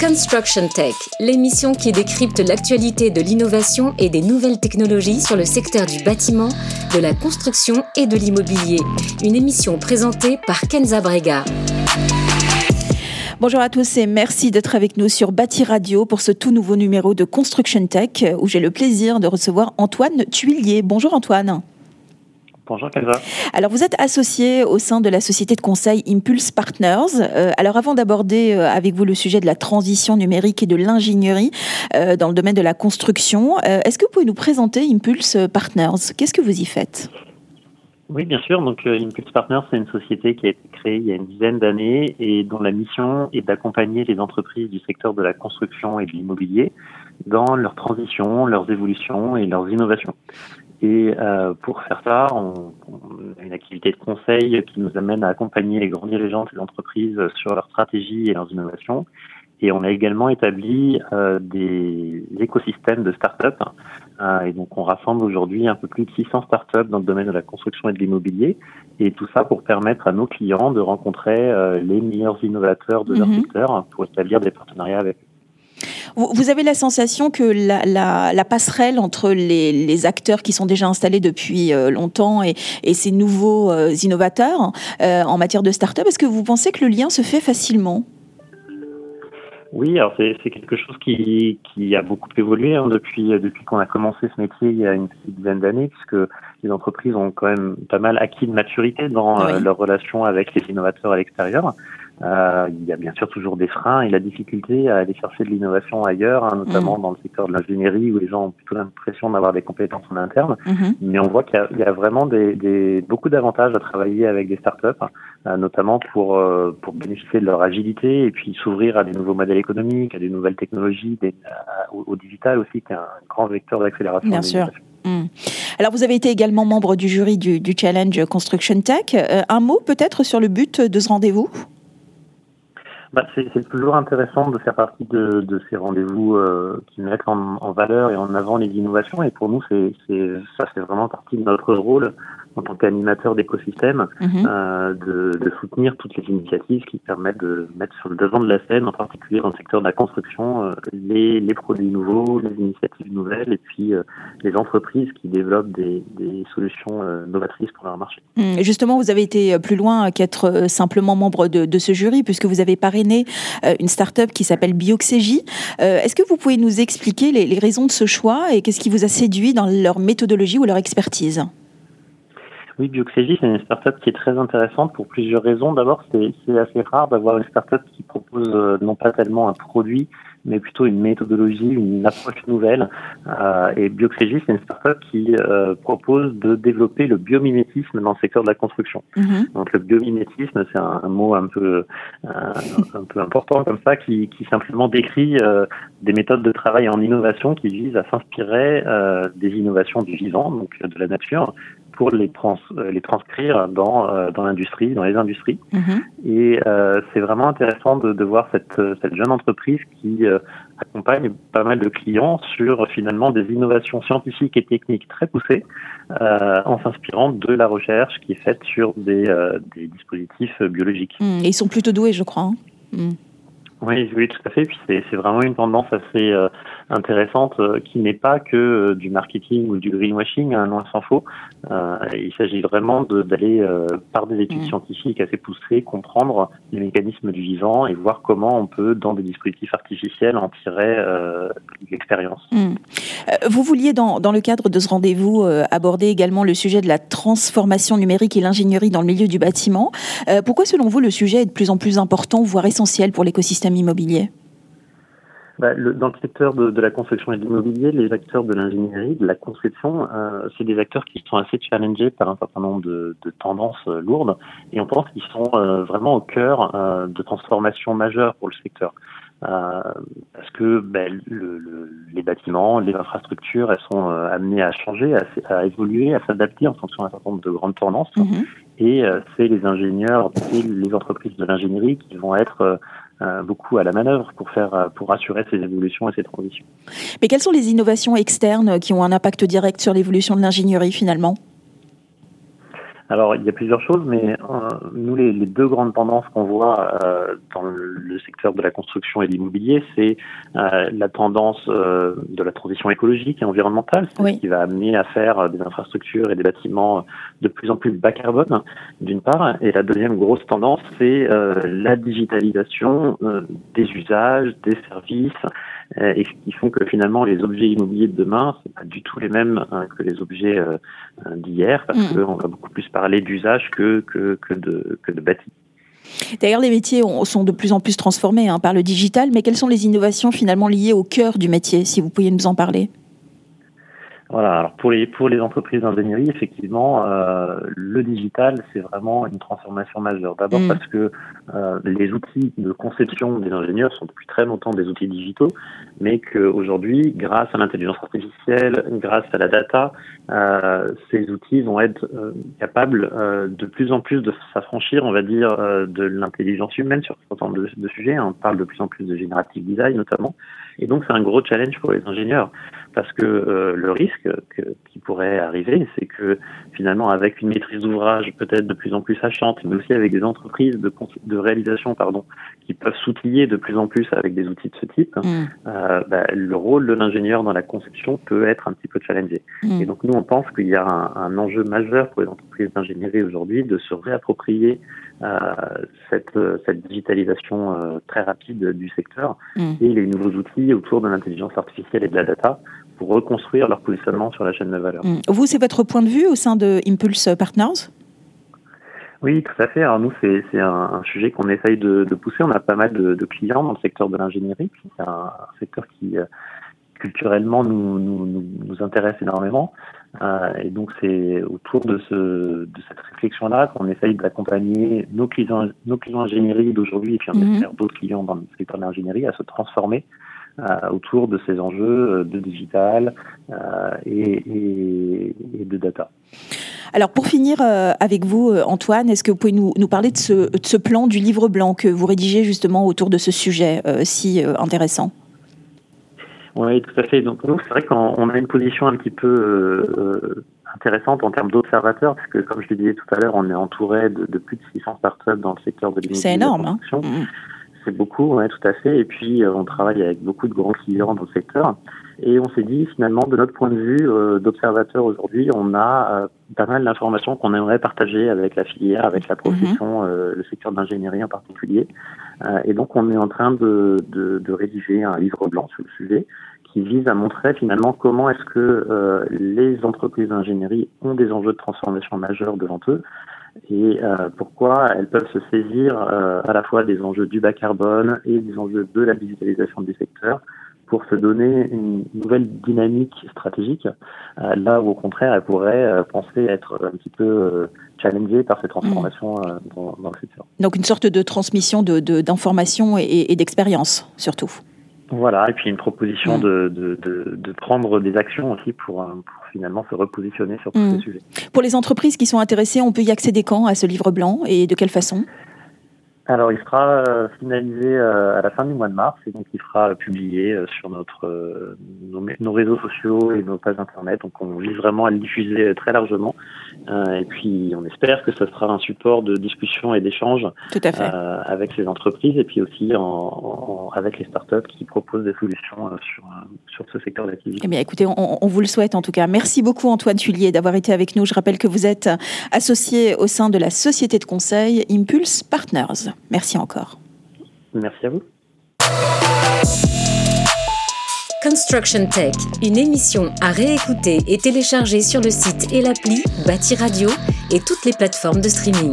Construction Tech, l'émission qui décrypte l'actualité de l'innovation et des nouvelles technologies sur le secteur du bâtiment, de la construction et de l'immobilier. Une émission présentée par Kenza Brega. Bonjour à tous et merci d'être avec nous sur Bâti Radio pour ce tout nouveau numéro de Construction Tech où j'ai le plaisir de recevoir Antoine Tuillier. Bonjour Antoine. Bonjour Kenza. Alors vous êtes associé au sein de la société de conseil Impulse Partners. Euh, alors avant d'aborder euh, avec vous le sujet de la transition numérique et de l'ingénierie euh, dans le domaine de la construction, est-ce que vous pouvez nous présenter Impulse Partners? Qu'est-ce que vous y faites? Oui, bien sûr. Donc, Impulse Partners, c'est une société qui a été créée il y a une dizaine d'années et dont la mission est d'accompagner les entreprises du secteur de la construction et de l'immobilier dans leur transition, leurs évolutions et leurs innovations. Et euh, pour faire ça, on, a une activité de conseil qui nous amène à accompagner les grands dirigeants des entreprises sur leur stratégie et leurs innovations. Et on a également établi euh, des écosystèmes de start-up. Euh, et donc, on rassemble aujourd'hui un peu plus de 600 start-up dans le domaine de la construction et de l'immobilier. Et tout ça pour permettre à nos clients de rencontrer euh, les meilleurs innovateurs de leur mhm. secteur pour établir des partenariats avec eux. Vous avez la sensation que la, passerelle entre les, acteurs qui sont déjà installés depuis euh, longtemps et, ces nouveaux euh, innovateurs euh, en matière de start-up, est-ce que vous pensez que le lien se fait facilement? Oui, alors c'est quelque chose qui, a beaucoup évolué hein, depuis depuis qu'on a commencé ce métier il y a une dizaine d'années, puisque les entreprises ont quand même pas mal acquis de maturité dans leur relation avec les innovateurs à l'extérieur. Euh, il y a bien sûr toujours des freins et la difficulté à aller chercher de l'innovation ailleurs, hein, notamment mm. dans le secteur de l'ingénierie où les gens ont plutôt l'impression d'avoir des compétences en interne. Mm-hmm. Mais on voit qu'il y, y, a vraiment des, des beaucoup d'avantages à travailler avec des startups, euh, notamment pour, euh, pour bénéficier de leur agilité et puis s'ouvrir à des nouveaux modèles économiques, à des nouvelles technologies, des, au, digital aussi, qui est un grand vecteur d'accélération. Bien sûr. Mm. Alors, vous avez été également membre du jury du, du Challenge Construction Tech. Euh, un mot peut-être sur le but de ce rendez-vous? Bah, c'est toujours intéressant de faire partie de, de ces rendez-vous euh, qui mettent en, en, valeur et en avant les innovations. Et pour nous, c'est ça, c'est vraiment partie de notre rôle en tant qu'animateur d'écosystème, mhm. euh, de, de, soutenir toutes les initiatives qui permettent de mettre sur le devant de la scène, en particulier dans le secteur de la construction, euh, les, les, produits nouveaux, les initiatives nouvelles, et puis euh, les entreprises qui développent des, des solutions novatrices pour leur marché. Mmh. Justement, vous avez été plus loin qu'être simplement membre de, de, ce jury, puisque vous avez parrainé une start-up qui s'appelle Bioxégie. Est-ce que vous pouvez nous expliquer les, les raisons de ce choix et qu'est-ce qui vous a séduit dans leur méthodologie ou leur expertise? Oui, Bioxégie, c'est une startup qui est très intéressante pour plusieurs raisons. D'abord, c'est assez rare d'avoir une startup qui propose euh, non pas tellement un produit, mais plutôt une méthodologie, une approche nouvelle. Euh, et Bioxégie, c'est une startup qui euh, propose de développer le biomimétisme dans le secteur de la construction. Mm-hmm. Donc le biomimétisme, c'est un, mot un peu un, peu important comme ça, qui, qui simplement décrit des méthodes de travail en innovation qui visent à s'inspirer des innovations du vivant, donc de la nature, pour les, trans, euh, les transcrire dans, euh, dans l'industrie, dans les industries. Mhm. Et euh, c'est vraiment intéressant de, de voir cette, cette, jeune entreprise qui accompagne pas mal de clients sur finalement des innovations scientifiques et techniques très poussées en s'inspirant de la recherche qui est faite sur des, des dispositifs biologiques. Mmh, ils sont plutôt doués, je crois. Hein. Mmh. Oui, oui, tout à fait. Puis c'est vraiment une tendance assez euh, intéressante euh, qui n'est pas que euh, du marketing ou du greenwashing, hein, loin s'en faut. il s'agit vraiment d'aller par des études mm. scientifiques assez poussées comprendre les mécanismes du vivant et voir comment on peut, dans des dispositifs artificiels, en tirer l'expérience. Mm. Vous vouliez, dans, dans, le cadre de ce rendez-vous, aborder également le sujet de la transformation numérique et l'ingénierie dans le milieu du bâtiment. pourquoi, selon vous, le sujet est de plus en plus important, voire essentiel pour l'écosystème immobilier bah, Dans le secteur de, la construction et de l'immobilier, les acteurs de l'ingénierie, de la conception, euh, c'est des acteurs qui sont assez challengés par un certain nombre de, tendances euh, lourdes et on pense qu'ils sont euh, vraiment au cœur de transformations majeures pour le secteur. parce que ben, les bâtiments, les infrastructures, elles sont amenées à changer, à, évoluer, à s'adapter en fonction d'un certain nombre de grandes tendances. Mm-hmm. Et c'est les ingénieurs, et les entreprises de l'ingénierie qui vont être euh, beaucoup à la manœuvre pour faire euh, pour assurer ces évolutions et ces transitions. Mais quelles sont les innovations externes qui ont un impact direct sur l'évolution de l'ingénierie finalement? Alors, il y a plusieurs choses, mais euh, nous, les, les, deux grandes tendances qu'on voit euh, dans le, secteur de la construction et de l'immobilier, c'est euh, la tendance euh, de la transition écologique et environnementale, ce qui va amener à faire des infrastructures et des bâtiments de plus en plus bas carbone, d'une part, et la deuxième grosse tendance, c'est la digitalisation des usages, des services, euh, et qui font que finalement les objets immobiliers de demain c'est pas du tout les mêmes hein, que les objets euh, euh, d'hier parce mm. qu'on va beaucoup plus parler d'usage que, que, que de que de. D'ailleurs, les métiers sont de plus en plus transformés hein, par le digital, mais quelles sont les innovations finalement liées au cœur du métier, si vous pouviez nous en parler? Voilà. Alors pour les pour les entreprises d'ingénierie, effectivement, euh, le digital c'est vraiment une transformation majeure. D'abord mm. parce que euh, les outils de conception des ingénieurs sont depuis très longtemps des outils digitaux, mais qu'aujourd'hui, grâce à l'intelligence artificielle, grâce à la data, euh, ces outils vont être euh, capables euh, de plus en plus de s'affranchir, on va dire, de l'intelligence humaine sur certains de, de sujets. On parle de plus en plus de générative design notamment, et donc c'est un gros challenge pour les ingénieurs. Parce que euh, le risque que, arriver, c'est que finalement, avec une maîtrise d'ouvrage peut-être de plus en plus sachante, mais aussi avec des entreprises de, de réalisation, pardon, qui peuvent s'outiller de plus en plus avec des outils de ce type, mm. euh, bah, le rôle de l'ingénieur dans la conception peut être un petit peu challengé. Mm. Et donc nous, on pense qu'il y a un, un, enjeu majeur pour les entreprises d'ingénierie aujourd'hui de se réapproprier euh, cette, cette digitalisation euh, très rapide du secteur mm. et les nouveaux outils autour de l'intelligence artificielle et de la data pour reconstruire leur positionnement sur la chaîne de valeur. Mm. Vous, c'est votre point de vue au sein de Impulse Partners? Oui, tout à fait. Alors nous, c'est un, sujet qu'on essaye de, pousser. On a pas mal de, clients dans le secteur de l'ingénierie. C'est un, secteur qui, euh, culturellement, nous, nous, nous, intéresse énormément. Euh, et donc, c'est autour de, ce, de cette réflexion-là qu'on essaye d'accompagner nos clients, nos clients ingénierie d'aujourd'hui et puis on mm-hmm. espère d'autres clients dans le secteur de l'ingénierie à se transformer autour de ces enjeux euh, de digital euh, et, de data. Alors pour finir avec vous, Antoine, est-ce que vous pouvez nous, parler de ce, plan du livre blanc que vous rédigez justement autour de ce sujet si intéressant? Oui, tout à fait. Donc nous, c'est vrai qu'on a une position un petit peu intéressante en termes d'observateurs, parce que comme je le disais tout à l'heure, on est entouré de, plus de 600 startups dans le secteur de l'immobilier. C'est énorme. Hein c'est beaucoup, ouais, tout à fait. Et puis, euh, on travaille avec beaucoup de grands clients dans le secteur. Et on s'est dit, finalement, de notre point de vue euh, d'observateur aujourd'hui, on a euh, pas mal d'informations qu'on aimerait partager avec la filière, avec la profession, mhm. le secteur d'ingénierie en particulier. et donc, on est en train de, de, de, rédiger un livre blanc sur le sujet qui vise à montrer finalement comment est-ce que les entreprises d'ingénierie ont des enjeux de transformation majeurs devant eux et euh, pourquoi elles peuvent se saisir euh, à la fois des enjeux du bas carbone et des enjeux de la digitalisation du secteur pour se donner une nouvelle dynamique stratégique, euh, là où au contraire elles pourraient penser être un petit peu challengées par ces transformations dans, dans, le secteur. Donc une sorte de transmission d'informations de, et, et d'expérience surtout. Voilà, et puis une proposition mm. de, de, de, de, prendre des actions aussi pour, pour finalement se repositionner sur tous mm. ces sujets. Pour les entreprises qui sont intéressées, on peut y accéder quand à ce livre blanc et de quelle façon? Alors, il sera euh, finalisé euh, à la fin du mois de mars et donc il sera publié euh, sur notre nos, réseaux sociaux et nos pages internet. Donc, on vise vraiment à le diffuser très largement. et puis, on espère que ce sera un support de discussion et d'échange avec ces entreprises et puis aussi en, avec les startups qui proposent des solutions sur sur ce secteur d'activité. Eh bien, écoutez, on, on, vous le souhaite en tout cas. Merci beaucoup Antoine Tullier d'avoir été avec nous. Je rappelle que vous êtes associé au sein de la société de conseil Impulse Partners. Merci encore. Merci à vous. Construction Tech, une émission à réécouter et télécharger sur le site et l'appli Bâti Radio et toutes les plateformes de streaming.